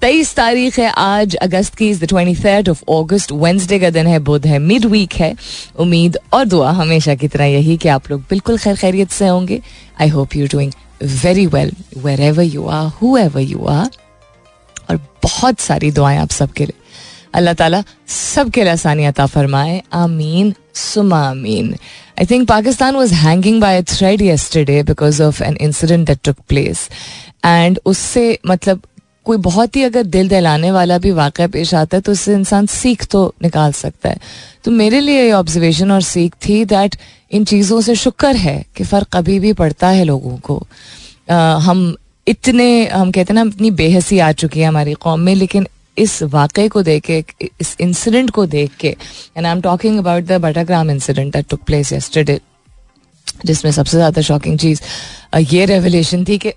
तेईस तारीख है आज, अगस्त की is the twenty third of August Wednesday का दिन है, बुध है मिड वीक है। उम्मीद और दुआ हमेशा की तरह यही कि आप लोग बिल्कुल खैर खैरियत से होंगे। I hope you doing very well wherever you are whoever you are और बहुत सारी दुआएँ आप सबके लिए। अल्लाह ताला सबके लिए आसानी अता फरमाए। आमीन, सुमा आमीन। I think Pakistan was hanging by thread yesterday because of an incident that took place and उससे मतलब कोई बहुत ही अगर दिल दहलाने वाला भी वाक़ पेश आता है तो उससे इंसान सीख तो निकाल सकता है। तो मेरे लिए ये ऑब्जर्वेशन और सीख थी दैट इन चीज़ों से शुक्र है कि फ़र्क कभी भी पड़ता है लोगों को। आ, हम इतने हम कहते हैं ना इतनी बेहसी आ चुकी है हमारी कौम में लेकिन इस वाक़े को देख के इस इंसिडेंट को देख के and I am talking about the Battagram incident that took place yesterday जिसमें सबसे ज़्यादा शॉकिंग चीज़ ये रेवलेशन थी कि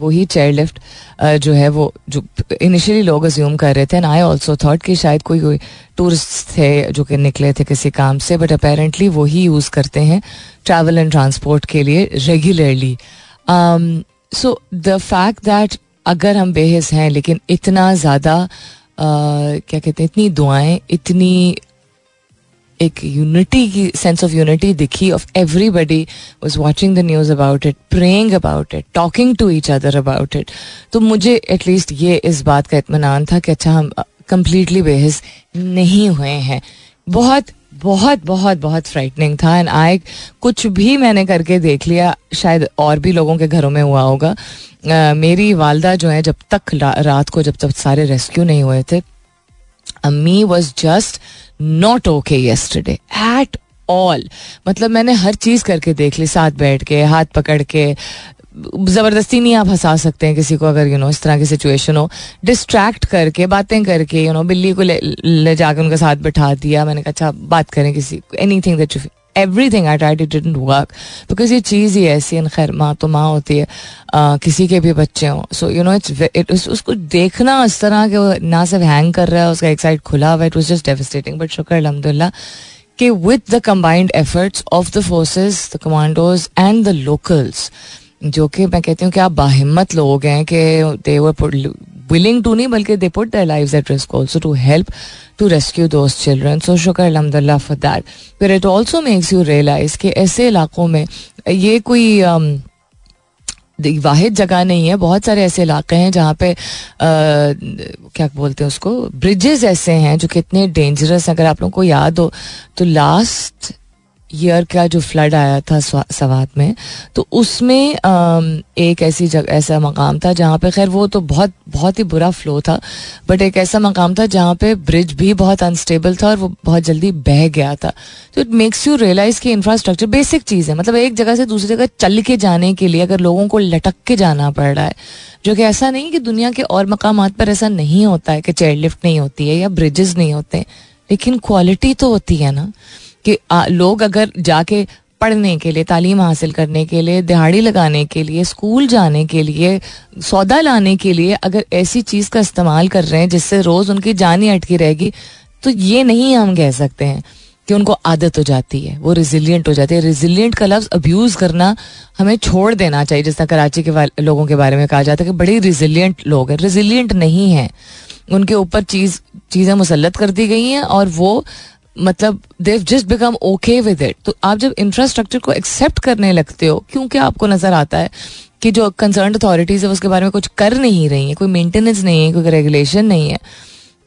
वही चेयर लिफ्ट जो है वो, जो इनिशियली लोग अज्यूम कर रहे थे एंड आई ऑल्सो थॉट कि शायद कोई कोई टूरिस्ट थे जो कि निकले थे किसी काम से बट अपेरेंटली वही यूज़ करते हैं ट्रैवल एंड ट्रांसपोर्ट के लिए regularly so the fact that अगर हम बेहस हैं, लेकिन इतना ज़्यादा क्या कहते हैं, इतनी दुआएँ, इतनी एक यूनिटी की सेंस ऑफ़ यूनिटी दिखी of everybody was watching the news about it praying about it talking to each other about it तो मुझे एटलीस्ट ये इस बात का इतमान था कि अच्छा हम कंप्लीटली बेहस नहीं हुए हैं। बहुत बहुत बहुत बहुत फ्राइटनिंग था एंड आई कुछ भी मैंने करके देख लिया शायद और भी लोगों के घरों में हुआ होगा। uh, मेरी वालदा जो है जब तक रात को जब तक सारे रेस्क्यू नहीं हुए थे अम्मी was just not okay yesterday at all मतलब मैंने हर चीज़ करके देख ली साथ बैठ के हाथ पकड़ के। ज़बरदस्ती नहीं आप हंसा सकते हैं किसी को अगर यू you नो know, इस तरह की सिचुएशन हो। डिस्ट्रैक्ट करके बातें करके यू you नो know, बिल्ली को ले, ले जाकर उनका साथ बैठा दिया। मैंने कहा अच्छा बात करें किसी anything that you everything I tried it didn't work because ये चीज़ ही ऐसी खैर, माँ तो माँ होती है किसी के भी बच्चे हों। सो यू नो इट्स उसको देखना इस तरह के वो ना सिर्फ़ हैंग कर रहा है, उसका एक साइड खुला हुआ it was just devastating but शुक्र, अलहमदिल्ला, कि with the combined efforts of the forces the commandos and the locals जो कि मैं कहती हूँ कि आप बाहिम्मत लोग हैं कि दे वर willing to नहीं बल्कि they put their lives at risk also to help to rescue those children so शुक्र अलहमदिल्ला for that but it also makes you realize कि ऐसे इलाकों में ये कोई um, वाहिद जगह नहीं है बहुत सारे ऐसे इलाके हैं जहाँ पे आ, क्या बोलते हैं उसको ब्रिजेस ऐसे हैं जो कितने डेंजरस अगर आप लोगों को याद हो तो लास्ट ईयर का जो फ्लड आया था सवात में तो उसमें एक ऐसी जगह ऐसा मकाम था जहाँ पे, खैर, वो तो बहुत बहुत ही बुरा फ्लो था बट एक ऐसा मकाम था जहाँ पे ब्रिज भी बहुत अनस्टेबल था और वो बहुत जल्दी बह गया था। तो इट मेक्स यू रियलाइज़ कि इंफ्रास्ट्रक्चर बेसिक चीज़ है मतलब एक जगह से दूसरी जगह चल के जाने के लिए अगर लोगों को लटक के जाना पड़ रहा है, जो कि ऐसा नहीं कि दुनिया के और मकाम पर ऐसा नहीं होता है कि चेयर लिफ्ट नहीं होती है या ब्रिजेस नहीं होते, लेकिन क्वालिटी तो होती है ना। कि लोग अगर जाके पढ़ने के लिए, तालीम हासिल करने के लिए, दिहाड़ी लगाने के लिए, स्कूल जाने के लिए, सौदा लाने के लिए अगर ऐसी चीज़ का इस्तेमाल कर रहे हैं जिससे रोज़ उनकी जान ही अटकी रहेगी तो ये नहीं हम कह सकते हैं कि उनको आदत हो जाती है, वो रिजिलियंट हो जाती है। रिजिलियंट का लफ्ज़ अब्यूज़ करना हमें छोड़ देना चाहिए, जिस तरह कराची के लोगों के बारे में कहा जाता है कि बड़े रिजिलियंट लोग हैं रिजिलियंट नहीं है। उनके ऊपर चीज़, चीज़ें मुसलत कर दी गई हैं और वो मतलब they've just become okay with it तो आप जब इंफ्रास्ट्रक्चर को एक्सेप्ट करने लगते हो क्योंकि आपको नज़र आता है कि जो कंसर्न अथॉरिटीज है, उसके बारे में कुछ कर नहीं रही है, कोई मेंटेनेंस नहीं है, कोई रेगुलेशन नहीं है?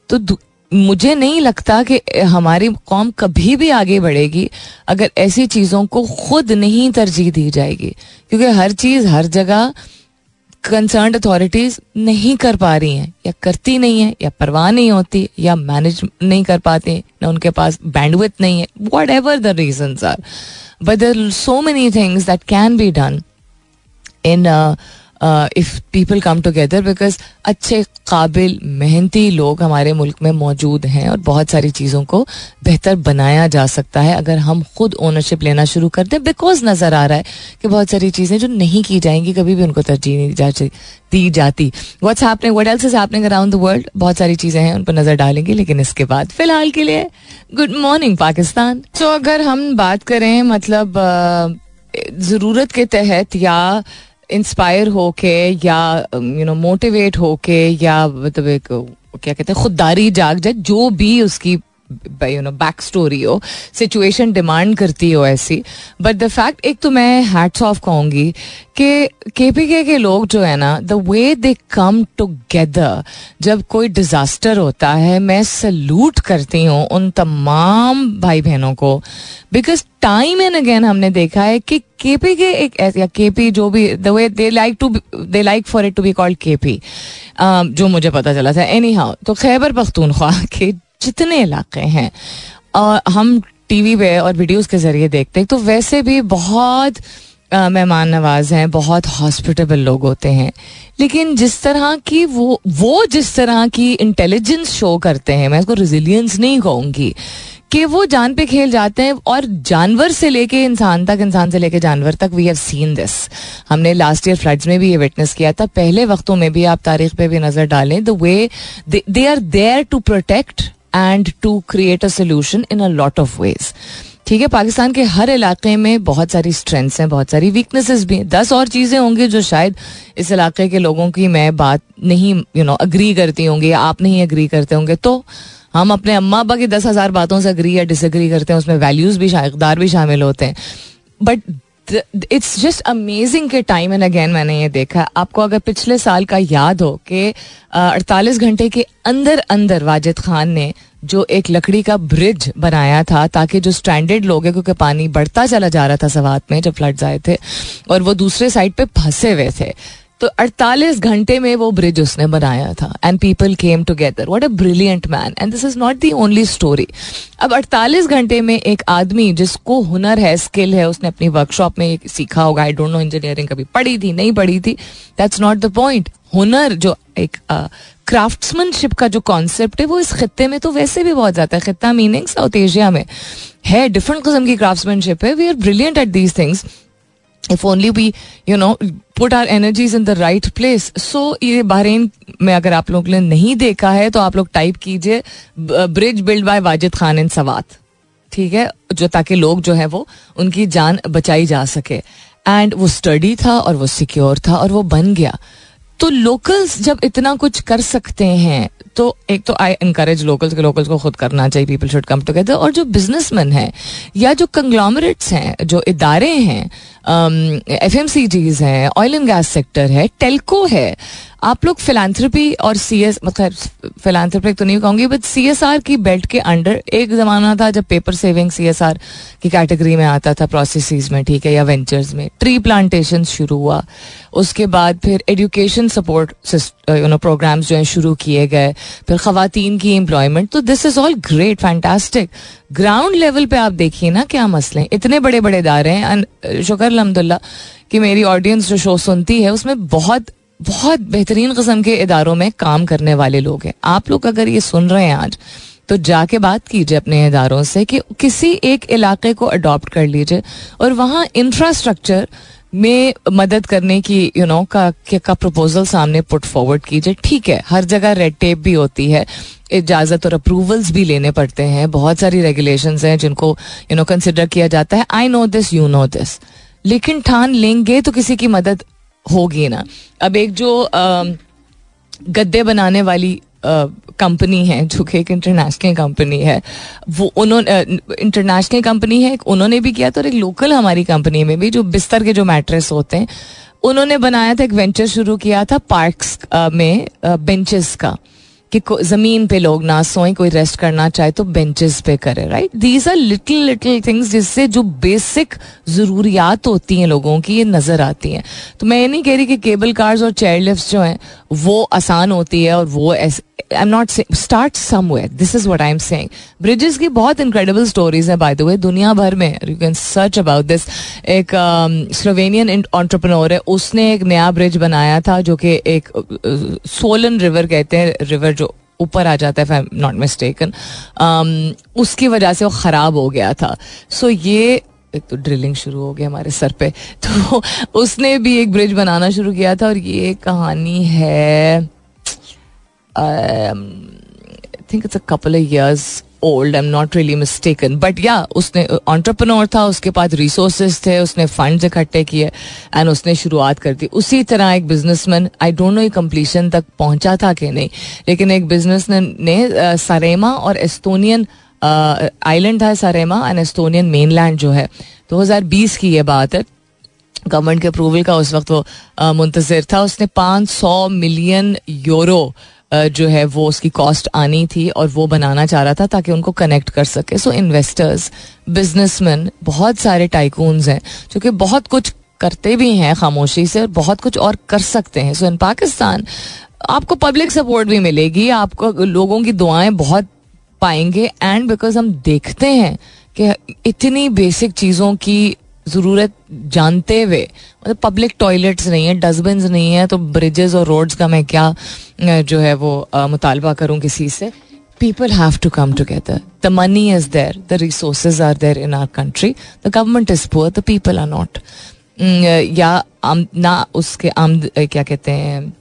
तो मुझे नहीं लगता कि हमारी कौम कभी भी आगे बढ़ेगी अगर ऐसी चीज़ों को खुद नहीं तरजीह दी जाएगी। क्योंकि हर चीज़, हर जगह कंसर्न अथॉरिटीज नहीं कर पा रही हैं, या करती नहीं है, या परवाह नहीं होती, या मैनेज नहीं कर पाते, ना उनके पास बैंडविथ नहीं है whatever the reason are but there so many things that can be done in if people come together because अच्छे, काबिल, मेहनती लोग हमारे मुल्क में मौजूद हैं और बहुत सारी चीज़ों को बेहतर बनाया जा सकता है। अगर हम खुद ओनरशिप लेना शुरू कर दें बिकॉज़ नज़र आ रहा है कि बहुत सारी चीज़ें जो नहीं की जाएँगी, कभी भी उनको तरजीह नहीं जा दी जाती। What's happening else is happening around the world बहुत सारी चीज़ें हैं उन पर नज़र डालेंगे, लेकिन इसके बाद फ़िलहाल के लिए गुड मॉर्निंग पाकिस्तान। तो अगर हम बात करें मतलब ज़रूरत के तहत या इंस्पायर हो के या यू नो मोटिवेट हो के या मतलब एक, क्या कहते हैं, खुददारी जाग जाए, जो भी उसकी यू नो बैक स्टोरी हो सिचुएशन डिमांड करती हो ऐसी. बट द फैक्ट एक तो मैं हैट्स ऑफ़ कहूँगी कि के पी के के लोग जो है ना the way they come together जब कोई डिजास्टर होता है, मैं सल्यूट करती हूँ उन तमाम भाई बहनों को. बिकॉज़ टाइम एंड अगेन हमने देखा है कि के पी के एक या के पी जो भी the way they like to they like for it to be called K P जो मुझे पता चला था. एनी हाउ तो खैबर पख्तूनख्वा के जितने इलाके हैं, और हम टीवी पे और वीडियोस के ज़रिए देखते हैं तो वैसे भी बहुत मेहमान नवाज़ हैं, बहुत हॉस्पिटेबल लोग होते हैं। लेकिन जिस तरह की वो वो जिस तरह की इंटेलिजेंस शो करते हैं, मैं इसको रिजिलियंस नहीं कहूँगी, कि वो जान पे खेल जाते हैं, और जानवर से लेके इंसान तक, इंसान से लेके जानवर तक वी हैव सीन दिस हमने लास्ट ईयर फ्लड्स में भी ये विटनेस किया था, पहले वक्तों में भी आप तारीख पे भी नज़र डालें the way they are there to protect and to create a solution in a lot of ways ठीक है, पाकिस्तान के हर इलाके में बहुत सारी स्ट्रेंथ्स हैं, बहुत सारी वीकनेसेस भी हैं। दस और चीज़ें होंगी जो शायद इस इलाके के लोगों की मैं बात नहीं यू नो अग्री करती होंगी या आप नहीं अग्री करते होंगे तो हम अपने अम्मा अब्बा की दस हज़ार बातों से अग्री या डिसग्री करते हैं, उसमें वैल्यूज़ भी इकदार भी शामिल होते हैं। बट इट्स जस्ट अमेजिंग के टाइम एंड अगेन मैंने ये देखा आपको अगर पिछले साल का याद हो कि अड़तालीस घंटे के अंदर अंदर वाजिद खान ने जो एक लकड़ी का ब्रिज बनाया था ताकि जो स्टैंडर्ड लोग हैं, क्योंकि पानी बढ़ता चला जा रहा था सवात में जब फ्लड्स आए थे, और वो दूसरे साइड पे फंसे हुए थे। तो 48 घंटे में वो ब्रिज उसने बनाया था and people came together what a brilliant man and this is not the only story अब 48 घंटे में एक आदमी जिसको हुनर है स्किल है, उसने अपनी वर्कशॉप में सीखा होगा। आई डोंट नो इंजीनियरिंग कभी पढ़ी थी, नहीं पढ़ी थी। दैट्स नॉट द पॉइंट हुनर जो एक क्राफ्ट्समैनशिप का जो कॉन्सेप्ट है, वो इस खत्े में तो वैसे भी बहुत ज़्यादा है। खत्ता मीनिंग साउथ एशिया में है डिफरेंट किस्म की क्राफ्ट्समैनशिप है। We are brilliant at these things if only we you know put our energies in the right place so ये बहरीन में अगर आप लोगों ने नहीं देखा है तो आप लोग टाइप कीजिए bridge build by Wajid Khan in Swat ठीक है? जो ताकि लोग जो है वो, उनकी जान बचाई जा सके। एंड वो स्टडी था और वो सिक्योर था और वो बन गया। तो लोकल्स जब इतना कुछ कर सकते हैं तो एक तो आई इनकरेज लोकल्स के लोकल्स को खुद करना चाहिए पीपल शुड कम टुगेदर और जो बिजनेसमैन है या जो कंग्लॉमरेट्स हैं, जो इदारे हैं एफ़ एम सी जीज हैं ऑयल एंड गैस सेक्टर है टेल्को है। आप लोग फिलानथ्रपी और सी एस मतलब फिलानथ्रपी तो नहीं कहूँगी बट सी एस आर की बेल्ट के अंडर एक जमाना था जब paper saving C S R की कैटेगरी में आता था प्रोसेस में, ठीक है, या वेंचर्स में। ट्री प्लांटेशन शुरू हुआ। उसके बाद फिर education support you know programs जो हैं शुरू किए गए। फिर खातन की एम्प्लॉयमेंट तो this is all great fantastic ground level पे आप देखिए ना क्या मसले इतने बड़े बड़े इदारे हैं शुक्र अलहमदुल्ला, कि मेरी ऑडियंस जो शो सुनती है, उसमें बहुत बहुत बेहतरीन कस्म के इदारों में काम करने वाले लोग हैं। आप लोग अगर ये सुन रहे हैं आज तो जाके बात कीजिए अपने इदारों से कि किसी एक इलाके को अडॉप्ट कर लीजिए और वहाँ इंफ्रास्ट्रक्चर में मदद करने की यू you नो know, का का प्रपोजल सामने पुट फॉरवर्ड कीजिए। ठीक है हर जगह रेड टेप भी होती है। इजाज़त और अप्रूवल्स भी लेने पड़ते हैं। बहुत सारी रेगुलेशंस हैं जिनको यू नो कंसिडर किया जाता है। I know this you know this लेकिन ठान लेंगे तो किसी की मदद होगी ना। अब एक जो गद्दे बनाने वाली कंपनी है, जो कि एक इंटरनेशनल कंपनी है। वो उन्होंने इंटरनेशनल कंपनी है उन्होंने भी किया तो और एक लोकल हमारी कंपनी में भी, जो बिस्तर के जो मैट्रेस होते हैं, उन्होंने बनाया था, एक वेंचर शुरू किया था पार्क्स में बेंचेस का। कि ज़मीन पे लोग ना सोए कोई रेस्ट करना चाहे तो बेंचेस पे करे right these are little little things जिससे जो बेसिक ज़रूरियात होती हैं लोगों की ये नज़र आती हैं। तो मैं ये नहीं कह रही कि केबल कार्स और चेयर लिफ्ट जो हैं वो आसान होती है और वो I am not start somewhere this is what I am saying bridges की बहुत इनक्रेडिबल स्टोरीज है बाय द वे दुनिया भर में। You can search about this एक स्लोवेनियन um, ऑन्टरप्रनोर है उसने एक नया ब्रिज बनाया था जो कि एक सोलन uh, रिवर कहते हैं रिवर जो ऊपर आ जाता है नॉट मिस्टेकन उसकी वजह से वो ख़राब हो गया था। सो so ये एक तो ड्रिलिंग शुरू हो गया हमारे सर पे। तो उसने भी एक ब्रिज बनाना शुरू किया था और ये कहानी है I think it's a couple of years old I am not really mistaken but या उसने ऑन्टरप्रनोर था, उसके पास रिसोर्सेज थे, उसने फंड इकट्ठे किए एंड उसने शुरुआत कर दी। उसी तरह एक बिजनेसमैन आई डोंट नो ये कंप्लीशन तक पहुँचा था कि नहीं, लेकिन एक बिज़नेस मैन ने सरेमा और एस्तोनियन आइलैंड था सरेमा एंड एस्टोनियन मेनलैंड जो है। 2020 की ये बात है। गवर्नमेंट के अप्रूवल का उस वक्त वो मुंतजर था। उसने 500 मिलियन यूरो जो है, वो उसकी कॉस्ट आनी थी और वो बनाना चाह रहा था ताकि उनको कनेक्ट कर सके। सो इन्वेस्टर्स बिजनेसमैन बहुत सारे टाइकून्स हैं, जो कि बहुत कुछ करते भी हैं खामोशी से और बहुत कुछ और कर सकते हैं। सो इन पाकिस्तान आपको पब्लिक सपोर्ट भी मिलेगी, आपको लोगों की दुआएँ बहुत पाएँगे। एंड बिकॉज़ हम देखते हैं कि इतनी बेसिक चीज़ों की ज़रूरत जानते हुए मतलब पब्लिक टॉयलेट्स नहीं है डस्टबिन नहीं है तो ब्रिजेस और रोड्स का मैं क्या जो है वो मुतालबा करूँ किसी से? People have to come together the money is there the resources are there in our country the government is poor the people are not या आम, ना उसके आम क्या कहते हैं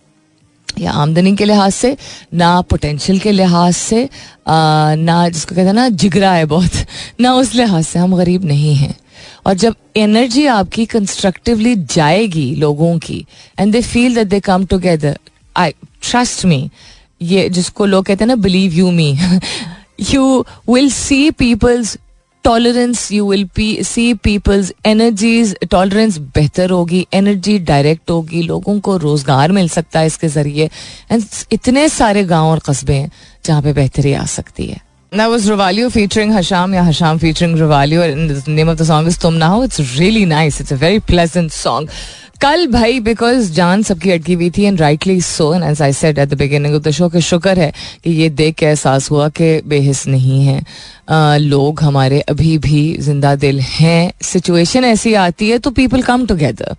या आमदनी के लिहाज से ना पोटेंशियल के लिहाज से ना जिसको कहते हैं ना जिगरा है बहुत ना उस लिहाज से हम गरीब नहीं हैं। और जब एनर्जी आपकी कंस्ट्रक्टिवली जाएगी लोगों की and they feel that they come together I trust me ये जिसको लोग कहते हैं ना believe you me you will see people's tolerance you will see people's energies tolerance बेहतर होगी एनर्जी डायरेक्ट होगी, लोगों को रोज़गार मिल सकता है इसके ज़रिए एंड इतने सारे गाँव और कस्बे हैं जहाँ पे बेहतरी आ सकती है। That was Rivalio featuring Hasham, yeah, Hasham featuring Rivalio. And the name of the song is Tum Now. It's really nice. It's a very pleasant song. कल भाई बिकॉज़ जान सबकी अटकी हुई थी and rightly so and as I said at the beginning of the show के शुक्र है कि ये देख के एहसास हुआ कि बेहिस नहीं है आ, लोग हमारे अभी भी ज़िंदा दिल हैं सिचुएशन ऐसी आती है तो पीपल कम टुगेदर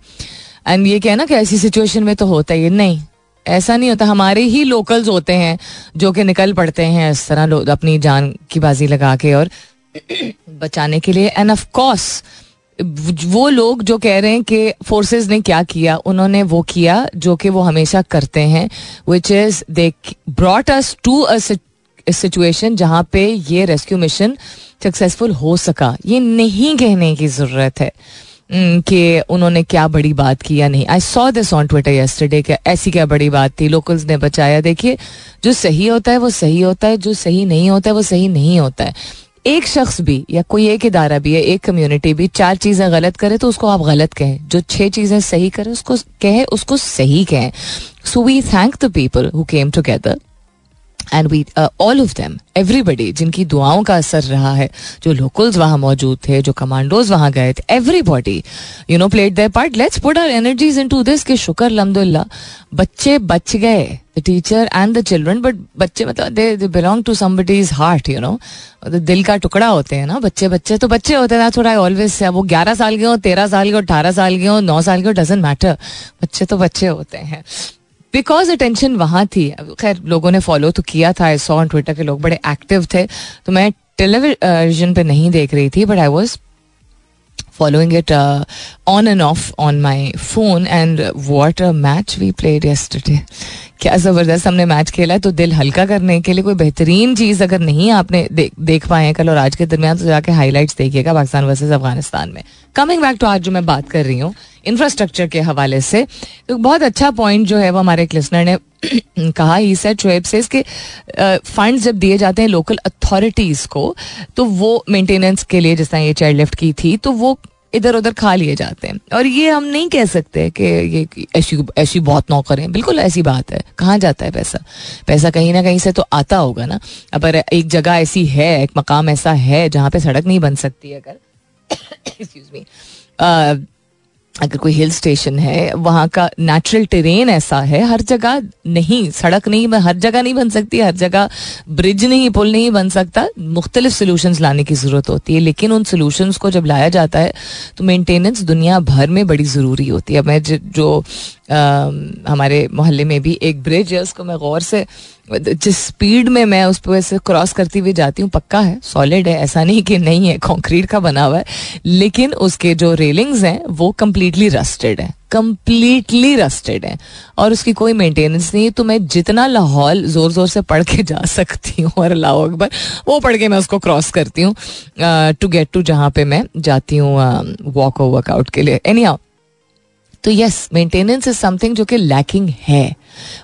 एंड ये कहना कि ऐसी सिचुएशन में तो होता ही नहीं ऐसा नहीं होता, हमारे ही लोकल्स होते हैं जो कि निकल पड़ते हैं इस तरह अपनी जान की बाजी लगा के और बचाने के लिए। एंड ऑफ़ कोर्स वो लोग जो कह रहे हैं कि फोर्सेस ने क्या किया, उन्होंने वो किया जो कि वो हमेशा करते हैं which is they brought us to a situation जहाँ पे ये रेस्क्यू मिशन सक्सेसफुल हो सका। ये नहीं कहने की ज़रूरत है। कि उन्होंने क्या बड़ी बात की या नहीं। I saw this on Twitter yesterday कि ऐसी क्या बड़ी बात थी। लोकल्स ने बचाया। देखिए, जो सही होता है, वो सही होता है। जो सही नहीं होता है, वो सही नहीं होता है। एक शख्स भी या कोई एक इदारा भी है एक कम्युनिटी भी चार चीज़ें गलत करे तो उसको आप गलत कहें। जो छह चीज़ें सही करें, उसको कहे, उसको सही कहें। So we thank the people who came together and we all of them everybody जिनकी दुआओं का असर रहा है, जो लोकल्स वहाँ मौजूद थे, जो कमांडोज वहाँ गए थे everybody you know play their part let's put our energies into this कि शुक्र अलहमदुल्ला बच्चे बच गए the teacher and the children but बच्चे मतलब they they belong to somebody's heart you know दिल का टुकड़ा होते हैं ना, बच्चे बच्चे तो बच्चे होते हैं थोड़ा ऑलवेज से वो ग्यारह साल के हो, तेरह साल के हो, अठारह साल के हो, नौ साल के हो डजेंट मैटर बच्चे तो बच्चे होते हैं। बिकॉज़ अटेंशन वहाँ थी। खैर, लोगों ने फॉलो तो किया था आई सॉ ऑन ट्विटर के लोग बड़े एक्टिव थे तो मैं टेलीविज़न पे नहीं देख रही थी but I was following it on and off on my phone and what a match we played yesterday. क्या ज़बरदस्त हमने मैच खेला है तो दिल हल्का करने के लिए कोई बेहतरीन चीज़ अगर नहीं आपने दे, देख पाए कल और आज के दरमियान तो जाके हाईलाइट्स देखिएगा पाकिस्तान वर्सेज अफ़गानिस्तान में। कमिंग बैक टू आज जो मैं बात कर रही हूँ इंफ्रास्ट्रक्चर के हवाले से तो बहुत अच्छा पॉइंट जो है वो हमारे एक लिसनर ने कहा ही सेट शोएब से इसके फंड्स जब दिए जाते हैं लोकल अथॉरिटीज को तो वो मेंटेनेंस के लिए जिस तरह ये चाइल्ड लिफ्ट की थी तो वो इधर उधर खा लिए जाते हैं। और ये हम नहीं कह सकते कि ये ऐसी ऐसी बहुत नौकरें बिल्कुल ऐसी बात है। कहाँ जाता है पैसा? पैसा कहीं ना कहीं से तो आता होगा ना। अगर एक जगह ऐसी है, एक मकाम ऐसा है जहाँ पे सड़क नहीं बन सकती अगर एक्सक्यूज मी अगर कोई हिल स्टेशन है वहाँ का नेचुरल टेरेन ऐसा है हर जगह नहीं सड़क नहीं हर जगह नहीं बन सकती हर जगह ब्रिज नहीं पुल नहीं बन सकता मुख्तलिफ़ सोल्यूशन लाने की ज़रूरत होती है लेकिन उन सोल्यूशन को जब लाया जाता है तो मेंटेनेंस दुनिया भर में बड़ी ज़रूरी होती है। मैं जो आ, हमारे मोहल्ले में भी एक ब्रिज है उसको मैं गौर से जिस स्पीड में मैं उस पर से क्रॉस करती हुई जाती हूँ, पक्का है सॉलिड है, ऐसा नहीं कि नहीं है कंक्रीट का बना हुआ है, लेकिन उसके जो रेलिंग्स हैं, वो कम्प्लीटली रस्टेड है कम्प्लीटली रस्टेड है, और उसकी कोई मेंटेनेंस नहीं है तो मैं जितना लाहौल ज़ोर ज़ोर से पढ़ के जा सकती हूँ और अल्लाह अकबर, वो पढ़ के मैं उसको क्रॉस करती हूँ टू गेट टू जहाँ पे मैं जाती हूँ वॉक और वर्कआउट के लिए. एनी हाउ तो यस मेंटेनेंस इज़ समथिंग जो कि लैकिंग है।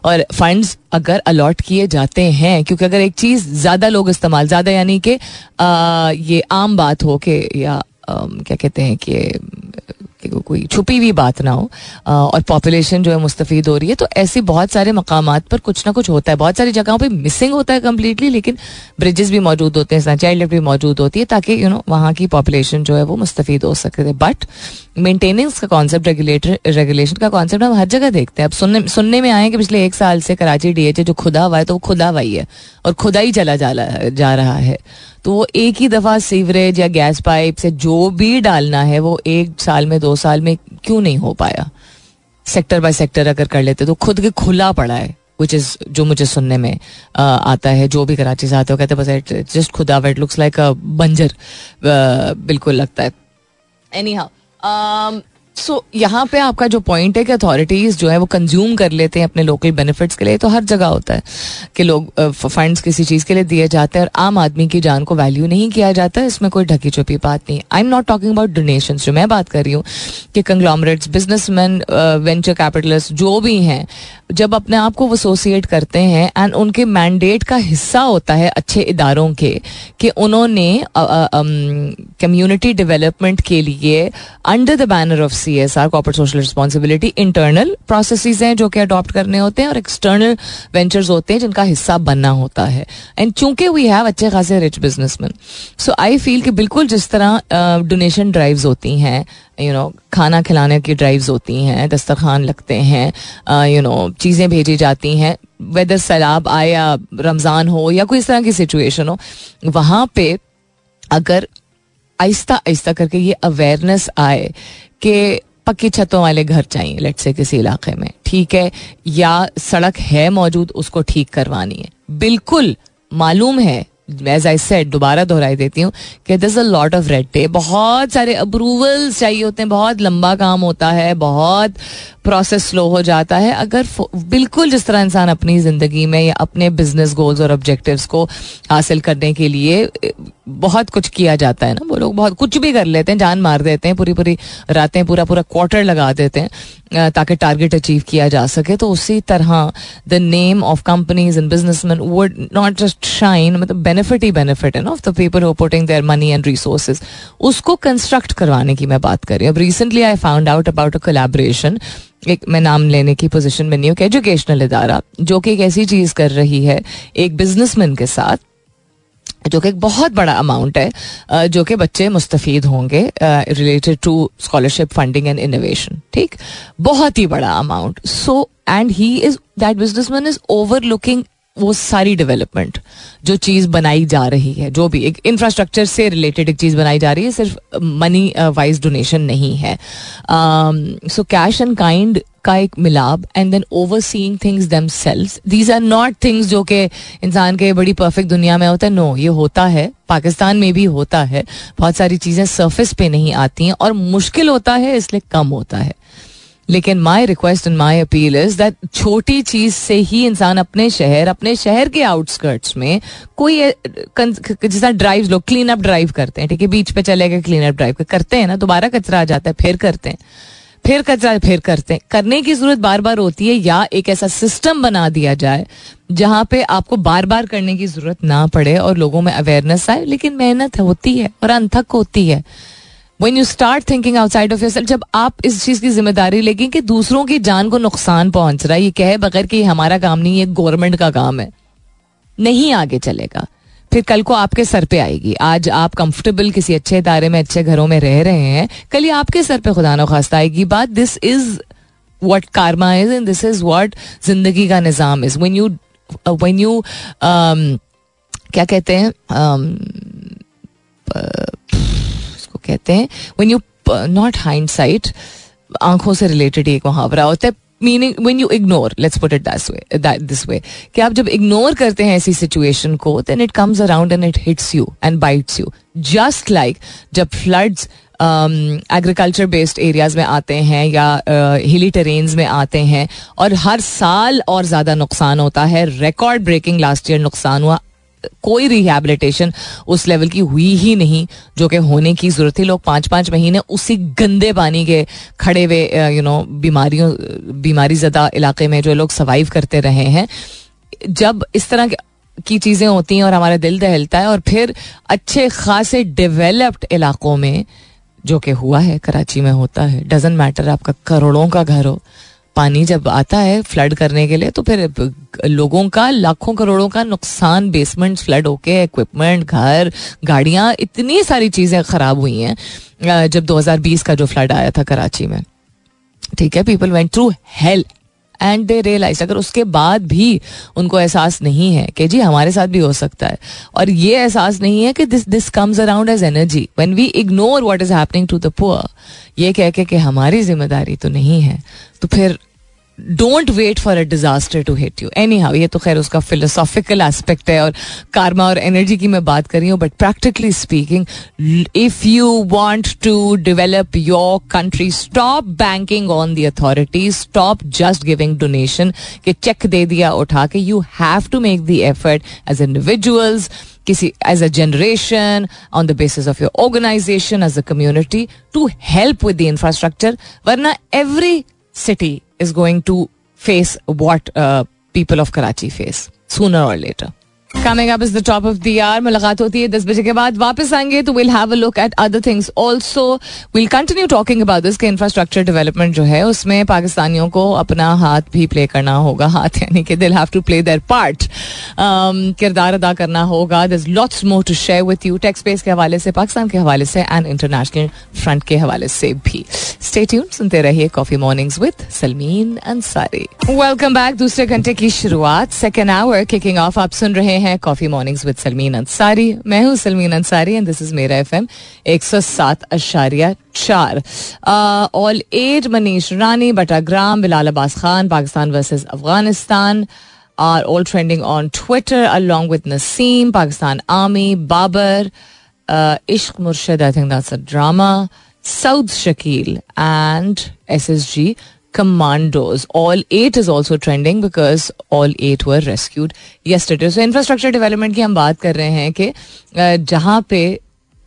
और फंड्स अगर अलॉट किए जाते हैं क्योंकि अगर एक चीज़ ज़्यादा लोग इस्तेमाल ज़्यादा यानी कि ये आम बात हो के या आ, क्या कहते हैं कि कोई छुपी हुई बात ना हो और पॉपुलेशन जो है मुस्तफ़ हो रही है तो ऐसे बहुत सारे मकाम पर कुछ ना कुछ होता है। बहुत सारी जगहों पे मिसिंग होता है कम्प्लीटली लेकिन ब्रिजेस भी मौजूद होते हैं चाइल्ड लाइफ भी मौजूद होती है ताकि यू नो वहाँ की पॉपुलेशन जो है वो मुस्तफ़ हो सके। बट मेंटेनेंस का कॉन्सेप्ट रेगुलेटर रेगुलेशन का कॉन्सेप्ट हम हर जगह देखते हैं। अब सुनने सुनने में आए कि पिछले एक साल से कराची डी जो खुदा हुआ है तो वो खुदा हुआ ही है और खुदा ही चला जा, जा रहा है। तो वो एक ही दफ़ा सीवरेज या गैस पाइप से जो भी डालना है वो एक साल में दो साल में क्यों नहीं हो पाया? सेक्टर बाय सेक्टर अगर कर लेते तो खुद के खुला पड़ा है विच इज़ जो मुझे सुनने में आ, आता है जो भी कराची से आते हो कहते बस जस्ट खुदा इट लुक्स लाइक अ बंजर बिल्कुल लगता है। एनी हाउ सो यहाँ पे आपका जो पॉइंट है कि अथॉरिटीज जो है वो कंज्यूम कर लेते हैं अपने लोकल बेनिफिट्स के लिए तो हर जगह होता है कि लोग फंड्स किसी चीज़ के लिए दिए जाते हैं और आम आदमी की जान को वैल्यू नहीं किया जाता, इसमें कोई ढकी छुपी बात नहीं। I am not talking about donation जो मैं बात कर रही हूँ कि कंग्लॉमरेट्स बिजनेसमैन वेंचर कैपिटलिस्ट जो भी हैं, जब अपने आप को एसोसिएट करते हैं एंड उनके मैंडेट का हिस्सा होता है अच्छे इदारों के, कि उन्होंने कम्युनिटी डेवलपमेंट के लिए under the banner of C S R corporate social responsibility internal process हैं जो कि अडॉप्ट करने होते हैं और एक्सटर्नल वेंचर्स होते हैं जिनका हिस्सा बनना होता है। एंड चूँकि वी हैव अच्छे खासे rich businessman so I feel कि बिल्कुल जिस तरह डोनेशन uh, ड्राइव्स होती हैं यू नो खाना खिलाने की ड्राइव्स होती हैं दस्तरखान लगते हैं यू नो चीज़ें भेजी जाती हैं वेदर सैलाब आए या रमज़ान हो या कोई इस तरह की सिचुएशन हो वहाँ पे अगर आहिस्ता आहिस्ता करके ये अवेयरनेस आए कि पक्की छतों वाले घर चाहिए लेट से किसी इलाके में, ठीक है? या सड़क है मौजूद, उसको ठीक करवानी है। बिल्कुल मालूम है एज आई सेड दोबारा दोहराई देती हूँ, कि this a lot of red tape बहुत सारे अप्रूवल्स चाहिए होते हैं, बहुत लंबा काम होता है, बहुत प्रोसेस स्लो हो जाता है। अगर बिल्कुल जिस तरह इंसान अपनी ज़िंदगी में या अपने बिज़नेस गोल्स और ऑब्जेक्टिव्स को हासिल करने के लिए बहुत कुछ किया जाता है ना। वो लोग बहुत कुछ भी कर लेते हैं, जान मार देते हैं पूरी पूरी रातें पूरा पूरा क्वार्टर लगा देते हैं ताकि टारगेट अचीव किया जा सके। तो उसी तरह the name of companies and businessman would not just shine मतलब बेनिफिट ही बेनिफिट है ना of the people who putting their money and resources उसको कंस्ट्रक्ट करवाने की मैं बात कर रही हूँ। अब recently I found out about a collaboration एक मैं नाम लेने की पोजीशन में नहीं हूँ एजुकेशनल इदारा, जो कि एक ऐसी चीज़ कर रही है, एक बिजनेसमैन के साथ, जो कि एक बहुत बड़ा अमाउंट है जो कि बच्चे मुस्तफ़ होंगे related to scholarship funding and innovation ठीक? बहुत ही बड़ा amount so and he is that businessman is overlooking वो सारी डेवलपमेंट जो चीज़ बनाई जा रही है, जो भी एक इंफ्रास्ट्रक्चर से रिलेटेड एक चीज़ बनाई जा रही है, सिर्फ़ मनी वाइज डोनेशन नहीं है। सो कैश एंड काइंड का एक मिलाप and then overseeing things themselves these are not things जो कि इंसान के बड़ी परफेक्ट दुनिया में होता है। नो ये होता है। पाकिस्तान में भी होता है। बहुत सारी चीज़ें सरफेस पे नहीं आती हैं और मुश्किल होता है, इसलिए कम होता है। लेकिन my request and my appeal is that छोटी चीज़ से ही इंसान अपने शहर अपने शहर के आउटस्कर्ट्स में कोई जैसा ड्राइव लोग क्लीन अप ड्राइव करते हैं, ठीक है, बीच पे चले गए क्लीन अप ड्राइव करते हैं ना, दोबारा कचरा आ जाता है, फिर करते हैं, फिर कचरा, फिर करते हैं। करने की ज़रूरत बार बार होती है, या एक ऐसा सिस्टम बना दिया जाए, जहाँ पे आपको बार बार करने की ज़रूरत ना पड़े और लोगों में अवेयरनेस आए, लेकिन मेहनत होती है और अनथक होती है। When you start thinking outside of your जब आप इस चीज़ की ज़िम्मेदारी लेंगे कि दूसरों की जान को नुकसान पहुँच रहा है ये कहे बगैर कि हमारा काम नहीं ये गवर्नमेंट का काम है नहीं आगे चलेगा। फिर कल को आपके सर पे आएगी। आज आप कंफर्टेबल किसी अच्छे इदारे में अच्छे घरों में रह रहे हैं कल ये आपके सर पे खुदा नखास्त आएगी। बात this is what karma is and this is what ज़िंदगी का निज़ाम is when you when you क्या कहते हैं? Um, कहते हैं when you not hind sight आँखों से रिलेटेड एक मुहावरा होता है meaning when you ignore let's put it this way कि आप जब इग्नोर करते हैं ऐसी सिचुएशन को then it comes around and it hits you and bites you just like जब फ्लड्स एग्रीकल्चर बेस्ड एरियाज़ में आते हैं या हिली uh, टेरेन्स में आते हैं और हर साल और ज़्यादा नुकसान होता है रिकॉर्ड ब्रेकिंग लास्ट ईयर नुकसान हुआ कोई रिहेबिलिटेशन उस लेवल की हुई ही नहीं, जो कि होने की ज़रूरत थी। लोग पाँच पाँच महीने उसी गंदे पानी के खड़े हुए यू नो बीमारियों, बीमारी ज़्यादा इलाके में जो लोग सर्वाइव करते रहे हैं। जब इस तरह की चीज़ें होती हैं और हमारा दिल दहलता है और फिर अच्छे खासे डेवलप्ड इलाकों में, जो कि हुआ है, कराची में होता है डजेंट मैटर आपका करोड़ों का घर हो पानी जब आता है फ्लड करने के लिए तो फिर लोगों का, लाखों करोड़ों का नुकसान बेसमेंट फ्लड होके इक्विपमेंट घर, गाड़ियाँ, इतनी सारी चीज़ें खराब हुई हैं जब 2020 का जो फ्लड आया था कराची में। ठीक है people went through help and they realize अगर उसके बाद भी उनको एहसास नहीं है कि जी हमारे साथ भी हो सकता है, और ये एहसास नहीं है कि this this comes around as energy when we ignore what is happening to the poor ये कह के कि हमारी ज़िम्मेदारी तो नहीं है तो फिर don't wait for a disaster to hit you anyhow ये तो खैर उसका फिलोसॉफिकल एस्पेक्ट है और कारमा और एनर्जी की मैं बात कर रही हूँ but practically speaking if you want to develop your country stop banking on the authorities stop just giving donation के चेक दे दिया, उठा के you have to make the effort as individuals किसी as a generation on the basis of your organisation as a community to help with the infrastructure वरना every city is going to face what uh, people of Karachi face sooner or later. Coming up is the top of the hour मुलाकात होती है दस बजे के बाद। वापस आएँगे तो will have a look at other things also will continue talking about this के इंफ्रास्ट्रक्चर डेवलपमेंट जो है, उसमें पाकिस्तानियों को अपना हाथ भी प्ले करना होगा। हाथ यानी कि दिल have to play their part किरदार अदा करना होगा। This lots more to share with you takes space के हवाले से, पाकिस्तान के हवाले से एंड इंटरनेशनल फ्रंट के हवाले से भी। स्टे ट्यून सुनते रहिए coffee mornings with Salmeen Ansari welcome back दूसरे घंटे की शुरुआत। सेकेंड आवर किकिंग ऑफ़ आप सुन रहे हैं हैं coffee mornings with Salmeen Ansari मैं हूँ Salmeen Ansari and this is मेरा एफ़ एम एक सौ सात अशारिया चार। All as Manish Rani Batagram Bilal Abbas Khan Pakistan versus Afghanistan are all trending on Twitter along with Naseem Pakistan army Babar Ishq Murshid I think that's drama Saud Shakeel and S S G commandos. All eight is also trending because all eight were rescued yesterday. So infrastructure development की हम बात कर रहे हैं कि जहाँ पे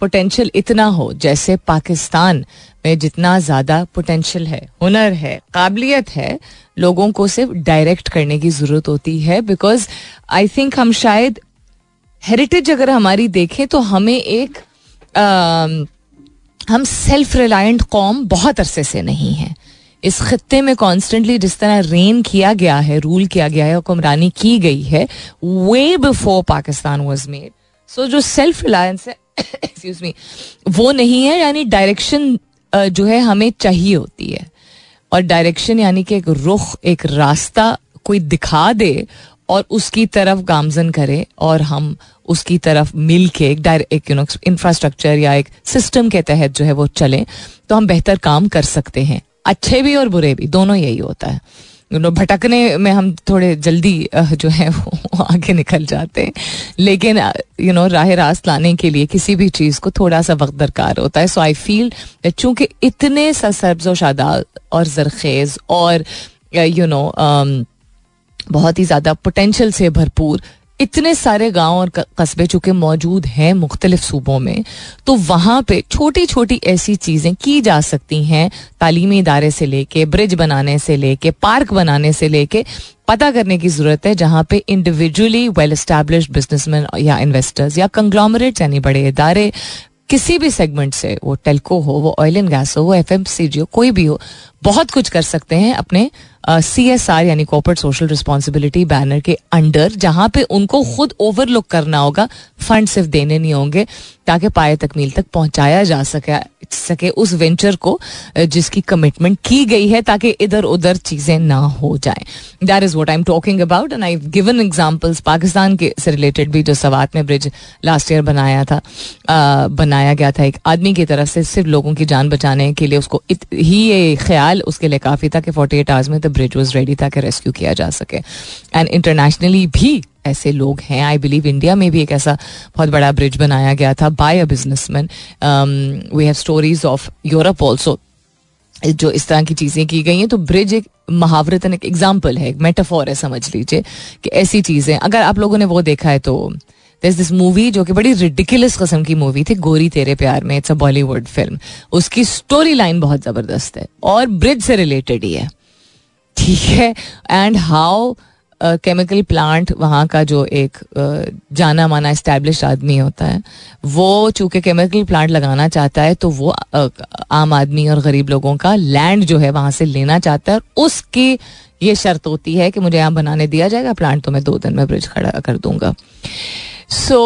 potential इतना हो जैसे पाकिस्तान में जितना ज़्यादा पोटेंशियल है हुनर है काबिलियत है लोगों को सिर्फ़ डायरेक्ट करने की ज़रूरत होती है बिकॉज़ आई थिंक हम शायद हेरिटेज अगर हमारी देखें तो हमें एक आ, हम सेल्फ रिलायंट कौम बहुत अरसे से नहीं है इस खत्ते में कॉन्स्टेंटली जिस तरह रेन किया गया है रूल किया गया है, हुक्मरानी की गई है way before Pakistan was made so जो सेल्फ रिलायंस है एक्सक्यूज मी वो नहीं है, यानी डायरेक्शन जो है हमें चाहिए होती है। और डायरेक्शन यानी कि एक रुख, एक रास्ता कोई दिखा दे और उसकी तरफ़ गामजन करे और हम उसकी तरफ़ मिल के एक डायरेक्ट यू नो इंफ्रास्ट्रक्चर या एक सिस्टम के तहत जो है वो चलें तो हम बेहतर काम कर सकते हैं। अच्छे भी और बुरे भी, दोनों यही होता है। यू नो भटकने में हम थोड़े जल्दी जो है, वो आगे निकल जाते हैं। लेकिन यू नो राह रास्त लाने के लिए किसी भी चीज़ को थोड़ा सा वक्त दरकार होता है। सो आई फील चूँकि इतने सब्ज और शादाब और जरखेज और यू नो बहुत ही ज़्यादा पोटेंशल से भरपूर इतने सारे गाँव और कस्बे चुके मौजूद हैं मुख्तलिफ़ सूबों में तो वहाँ पे छोटी छोटी ऐसी चीज़ें की जा सकती हैं तालीमी इदारे से लेके, ब्रिज बनाने से लेके, पार्क बनाने से लेके, पता करने की ज़रूरत है जहाँ पे इंडिविजुअली वेल इस्टेब्लिश बिजनेसमैन या इन्वेस्टर्स या कंग्लोमरेट्स यानी बड़े इदारे, किसी भी सेगमेंट से, वो टेलको हो, वो ऑयल एंड गैस हो, वो FMCG हो, कोई भी हो, बहुत कुछ कर सकते हैं अपने सी एस आर यानी कॉर्पोरेट सोशल रिस्पॉन्सिबिलिटी बैनर के अंडर जहाँ पे उनको खुद ओवरलुक करना होगा फंड सिर्फ़ देने नहीं होंगे ताकि पाए तकमील तक पहुँचाया जा सके सके उस वेंचर को जिसकी कमिटमेंट की गई है ताकि इधर उधर चीज़ें ना हो जाए। That is what I am talking about and I given examples Pakistan के से रिलेटेड भी जो सवात में ब्रिज लास्ट ईयर बनाया था आ, बनाया गया था एक आदमी की तरफ़ से सिर्फ़ लोगों की जान बचाने के लिए उसको इत, ही ये ख्याल उसके लिए काफ़ी था कि फोर्टी एट आवर्स में द ब्रिज वॉज़ रेडी ताकि रेस्क्यू किया जा सके। एंड इंटरनेशनली भी ऐसे लोग हैं। आई बिलीव इंडिया में भी एक ऐसा बहुत बड़ा ब्रिज बनाया गया था by a businessman we have stories of Europe also जो इस तरह की चीज़ें की गई हैं। तो ब्रिज एक महावरतन एक एग्ज़ाम्पल है, एक मेटाफोर है, समझ लीजिए, कि ऐसी चीज़ें। अगर आप लोगों ने वो देखा है तो दिस दिस मूवी जो कि बड़ी रिडिकुलस कस्म की मूवी थी, Gori Tere Pyaar Mein it's a Bollywood film उसकी स्टोरी लाइन बहुत ज़बरदस्त है और ब्रिज से रिलेटेड ही है। ठीक है। एंड हाउ केमिकल प्लांट वहाँ का जो एक जाना माना इस्टेब्लिश आदमी होता है, वो चूँकि केमिकल प्लांट लगाना चाहता है तो वो आम आदमी और गरीब लोगों का लैंड जो है वहाँ से लेना चाहता है, और उसकी ये शर्त होती है कि मुझे यहाँ बनाने दिया जाएगा प्लांट तो मैं दो दिन में ब्रिज खड़ा कर दूँगा। So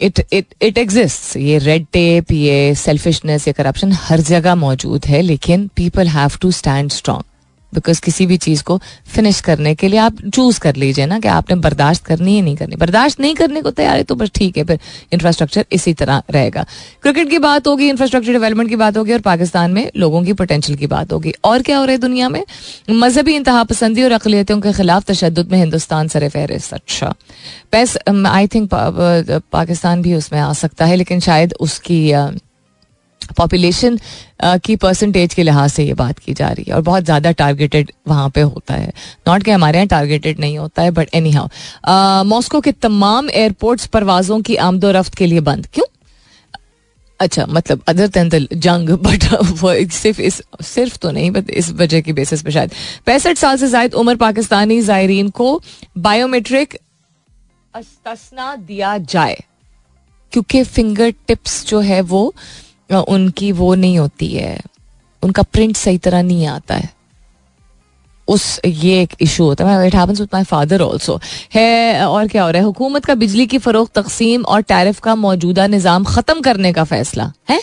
it it it exist ये रेड टेप ये सेल्फिशनेस ये करप्शन हर जगह मौजूद है, लेकिन people have to stand strong because किसी भी चीज़ को फिनिश करने के लिए आप चूज़ कर लीजिए ना कि आपने बर्दाश्त करनी है नहीं करनी। बर्दाश्त नहीं करने को तैयार है तो बस ठीक है, फिर इंफ्रास्ट्रक्चर इसी तरह रहेगा। क्रिकेट की बात होगी इंफ्रास्ट्रक्चर डेवलपमेंट की बात होगी और पाकिस्तान में लोगों की पोटेंशियल की बात होगी। और क्या हो रहा है दुनिया में? मजहबी इंतहा पसंदी और अकलीतों के खिलाफ तशद में हिंदुस्तान सर फहरिस्त अच्छा पैस आई थिंक पाकिस्तान भी उसमें आ सकता है, लेकिन शायद उसकी पॉपुलेशन की परसेंटेज के लिहाज से ये बात की जा रही है और बहुत ज़्यादा टारगेटेड वहाँ पे होता है। नॉट कि हमारे यहाँ टारगेटेड नहीं होता है बट एनी हाउ मॉस्को के तमाम एयरपोर्ट्स परवाजों की आमदोरफ्त के लिए बंद। क्यों? अच्छा मतलब अदर देन जंग बट वो सिर्फ़ इस, सिर्फ़ तो नहीं बट इस वजह की बेसिस पे शायद। पैंसठ साल से जायद उम्र पाकिस्तानी जायरीन को बायोमेट्रिक अस्तना दिया जाए, क्योंकि फिंगर टिप्स जो है वो उनकी वो नहीं होती है। उनका प्रिंट सही तरह नहीं आता है। उस, ये एक इशू होता है। It happens with my father also है, और क्या हो रहा है? हुकूमत का बिजली की फरोख तकसीम और टैरिफ का मौजूदा निज़ाम ख़त्म करने का फैसला, है?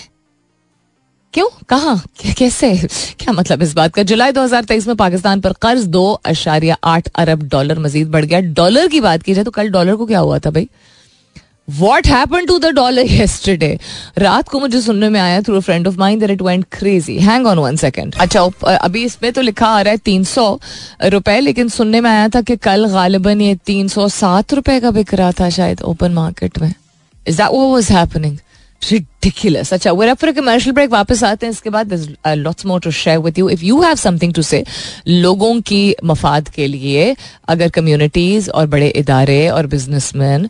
क्यों? कहा? कैसे? क्या मतलब इस बात का? जुलाई 2023 में पाकिस्तान पर कर्ज दो अशारिया आठ अरब डॉलर मजीद बढ़ गया। डॉलर की बात की जाए तो कल डॉलर को क्या हुआ था भाई? What happen to the dollar yesterday? रात को मुझे सुनने में आया through friend of mind that it went crazy hang on one second अच्छा अभी इसमें तो लिखा आ रहा है तीन सौ रुपए, लेकिन सुनने में आया था कि कल गालिबन ये तीन सौ सात रुपए का बिक रहा था शायद ओपन मार्केट में। Is that what was happening ridiculous. अच्छा for a commercial break, वापस आते हैं। इसके बाद there's lots more to share with you. If you have something to say, लोगों की मफाद के लिए, अगर कम्युनिटीज और बड़े इदारे और businessman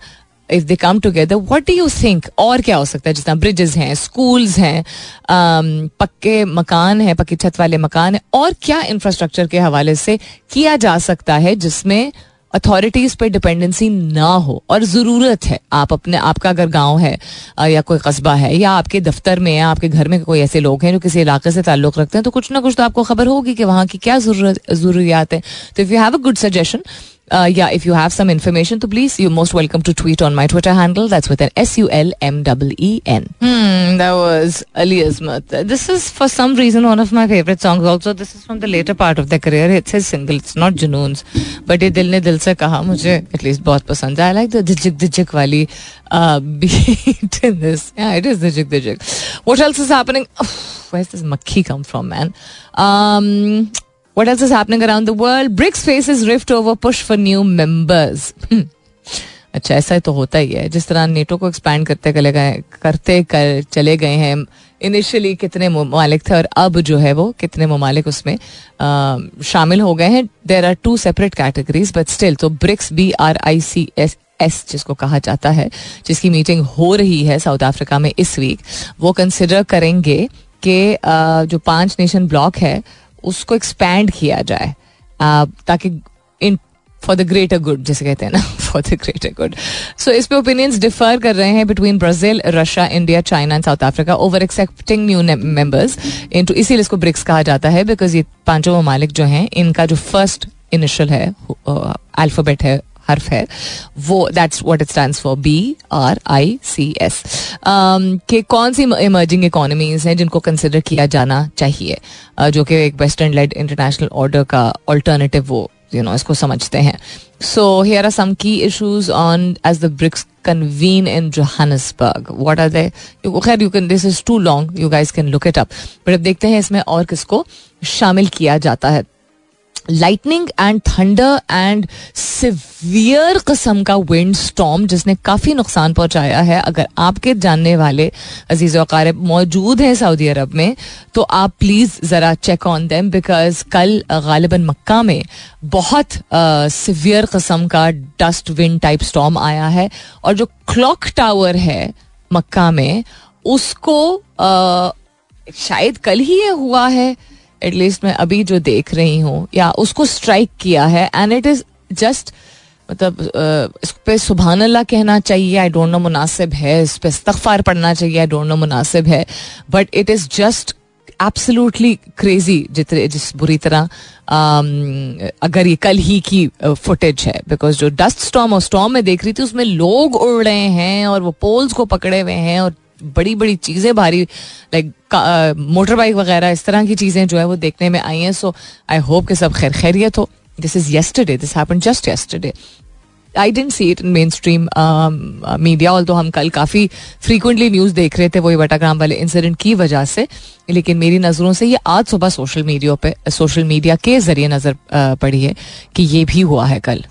if they come together what do you think और क्या हो सकता है? जितना ब्रिजेस हैं स्कूल्स हैं um, पक्के मकान हैं पक्की छत वाले मकान हैं और क्या इंफ्रास्ट्रक्चर के हवाले से किया जा सकता है जिसमें अथॉरिटीज पे डिपेंडेंसी ना हो? और ज़रूरत है आप अपने आपका अगर गाँव है या कोई कस्बा है या आपके दफ्तर में या आपके घर में कोई ऐसे लोग हैं जो किसी इलाके से ताल्लुक रखते हैं तो कुछ ना कुछ तो आपको खबर होगी कि वहाँ की क्या ज़रूरत ज़रूरियात है। तो if you have a good suggestion uh, yeah, if you have some information, so please, you're most welcome to tweet on my Twitter handle. That's with an S U L M E E N. Hmm, that was Ali Azmat. This is, for some reason, one of my favorite songs. Also, this is from the later part of their career. It's his single. It's not Junoon's. But ये दिल ने दिल से कहा मुझे at least बहुत पसंद है. I like the dijik dijik वाली uh, beat in this. Yeah, it is dijik dijik. What else is happening? Oh, where's this makhi come from, man? Um, What else is happening around the world? BRICS faces rift over push for new members. अच्छा ऐसा ही तो होता ही है जिस तरह NATO को expand करते चले गए करते कर चले गए हैं इनिशियली कितने ममालिक थे और अब जो है वो कितने ममालिक उसमें आ, शामिल हो गए हैं there are two separate categories but still तो BRICS B R I C S S जिसको कहा जाता है जिसकी मीटिंग हो रही है साउथ अफ्रीका में इस वीक वो कंसिडर करेंगे कि जो पाँच नेशन ब्लॉक है उसको एक्सपैंड किया जाए ताकि इन फॉर द ग्रेटर गुड जिसे कहते हैं ना for the greater good so इस पे ओपिनियंस डिफर कर रहे हैं between Brazil Russia India China and South Africa over accepting new members into इसीलिए इसको ब्रिक्स कहा जाता है बिकॉज़ ये पाँचों ममालिक जो हैं, इनका जो फ़र्स्ट इनिशियल है अल्फ़ाबेट है हर्फ है। वो that's what it stands for B R I C S कि कौन सी इमर्जिंग इकोनॉमीज हैं जिनको कंसिडर किया जाना चाहिए? Uh, जो कि एक वेस्टर्न लेड इंटरनेशनल ऑर्डर का ऑल्टरनेटिव वो यू नो इसको समझते हैं। So here are some key issues on as the BRICS convene in Johannesburg. What are they? खैर you can this is too long you guys can look it up but अब देखते हैं इसमें और किसको शामिल किया जाता है। Lightning and thunder and severe कस्म का विंड स्टॉम जिसने काफ़ी नुकसान पहुँचाया है। अगर आपके जानने वाले अज़ीज़ वकारब मौजूद हैं सऊदी अरब में तो आप प्लीज़ ज़रा चेक ऑन देम बिकॉज़ कल गालिबा मक्का में बहुत सिवियर कस्म का डस्ट विंड टाइप स्टॉम आया है और जो क्लॉक टावर है मक्का में उसको आ, शायद कल ही ये हुआ है। एटलीस्ट मैं अभी जो देख रही हूँ, या उसको स्ट्राइक किया है एंड इट इज़ जस्ट मतलब इस पे सुबहान अल्लाह कहना चाहिए आई डोंट नो मुनासिब है, इस पर इस्तफार पढ़ना चाहिए आई डोंट नो मुनासिब है but it is just absolutely crazy जितने, जिस बुरी तरह अगर ये कल ही की फुटेज है बिकॉज़ जो डस्ट स्टॉम और स्टॉम में देख रही थी, उसमें लोग उड़ रहे हैं, और वो पोल्स को पकड़े हुए हैं, और बड़ी बड़ी चीज़ें, भारी लाइक मोटर बाइक वगैरह, इस तरह की चीज़ें जो है वो देखने में आई हैं। सो आई होप कि सब खैर खैरियत हो। This is yesterday this happen just yesterday I didn't see it in mainstream media all तो हम कल काफ़ी फ्रीकुंटली न्यूज़ देख रहे थे वही वटाग्राम वाले इंसिडेंट की वजह से। लेकिन मेरी नज़रों से ये आज सुबह सोशल मीडिया पे सोशल मीडिया के ज़रिए नज़र पड़ी है कि ये भी हुआ है कल।